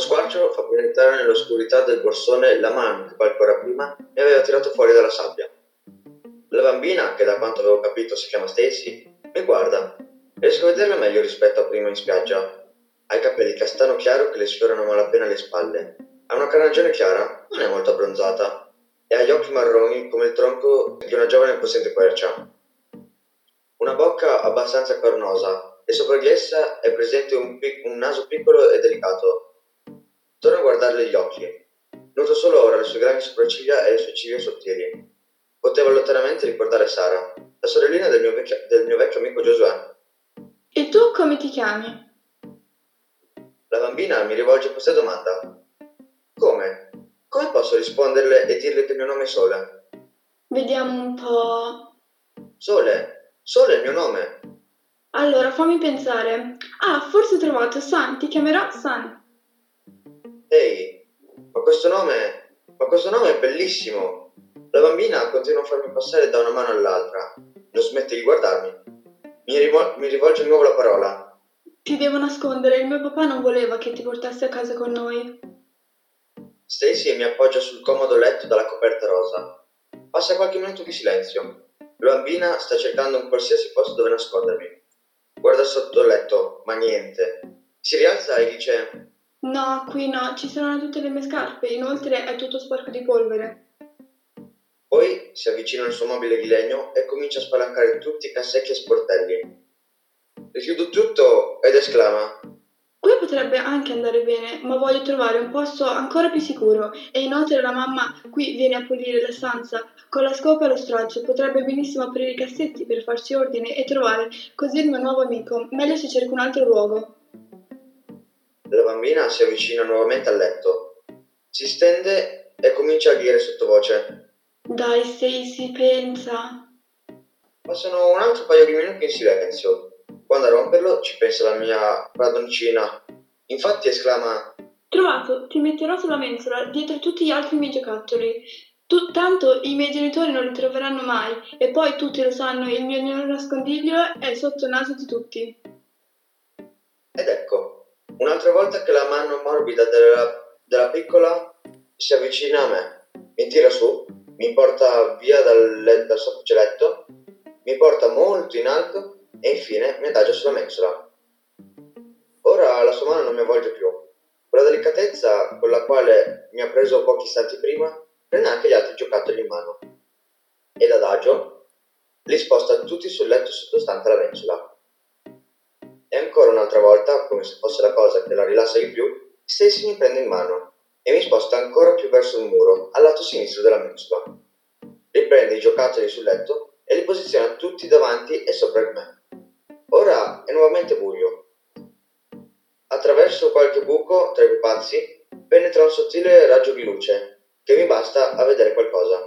squarcio fa penetrare nell'oscurità del borsone la mano che qualche ora prima mi aveva tirato fuori dalla sabbia. La bambina, che da quanto avevo capito si chiama Stacy, mi guarda. Riesco a vederla meglio rispetto a prima in spiaggia. Ha i capelli castano chiaro che le sfiorano malapena le spalle. Ha una carnagione chiara, non è molto abbronzata, e ha gli occhi marroni come il tronco di una giovane possente quercia. Una bocca abbastanza cornosa e sopra di essa è presente un, pic- un naso piccolo e delicato. Torno a guardarle gli occhi. Noto solo ora le sue grandi sopracciglia e le sue ciglia sottili. Potevo lontanamente ricordare Sara, la sorellina del mio, vecchio, del mio vecchio amico Giosuè. E tu come ti chiami? La bambina mi rivolge questa domanda. Come? Come posso risponderle e dirle che il mio nome è Sole? Vediamo un po'. Sole, Sole è il mio nome. Allora, fammi pensare. Ah, forse ho trovato San, ti chiamerò San. Ehi, ma questo nome, ma questo nome è bellissimo. La bambina continua a farmi passare da una mano all'altra. Non smette di guardarmi. Mi, rivol- mi rivolge di nuovo la parola. Ti devo nascondere, il mio papà non voleva che ti portassi a casa con noi. Stacy mi appoggia sul comodo letto dalla coperta rosa. Passa qualche minuto di silenzio. La bambina sta cercando un qualsiasi posto dove nascondermi. Guarda sotto il letto, ma niente. Si rialza e dice: No, qui no, ci sono tutte le mie scarpe, inoltre è tutto sporco di polvere. Poi si avvicina al suo mobile di legno e comincia a spalancare tutti i cassetti e sportelli. Richiudo tutto ed esclama: Qui potrebbe anche andare bene, ma voglio trovare un posto ancora più sicuro. E inoltre la mamma qui viene a pulire la stanza con la scopa e lo straccio. Potrebbe benissimo aprire i cassetti per farci ordine e trovare così il mio nuovo amico. Meglio se cerco un altro luogo. La bambina si avvicina nuovamente al letto. Si stende e comincia a dire sottovoce. Dai, Stacy, pensa. Passano un altro paio di minuti in silenzio. Quando a romperlo ci pensa la mia padroncina. Infatti esclama: Trovato, ti metterò sulla mensola dietro tutti gli altri miei giocattoli. Tu, tanto i miei genitori non li troveranno mai e poi tutti lo sanno, il mio nascondiglio è sotto il naso di tutti. Ed ecco, un'altra volta che la mano morbida della, della piccola si avvicina a me, mi tira su, mi porta via dal, dal sofficelletto, mi porta molto in alto e infine mi adagia sulla mensola. Ora la sua mano non mi avvolge più. Con la delicatezza con la quale mi ha preso pochi istanti prima, prende anche gli altri giocattoli in mano. E l'adagio li sposta tutti sul letto sottostante la mensola. E ancora un'altra volta, come se fosse la cosa che la rilassa di più, Stacy mi prende in mano e mi sposta ancora più verso il muro, al lato sinistro della mensola. Riprende i giocattoli sul letto e li posiziona tutti davanti e sopra di me. Ora è nuovamente buio. Attraverso qualche buco tra i pupazzi penetra un sottile raggio di luce che mi basta a vedere qualcosa.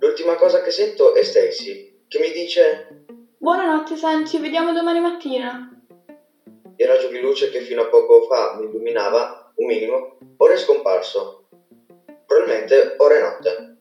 L'ultima cosa che sento è Stacy che mi dice Buonanotte San, ci vediamo domani mattina. Il raggio di luce che fino a poco fa mi illuminava un minimo ora è scomparso. Probabilmente ora è notte.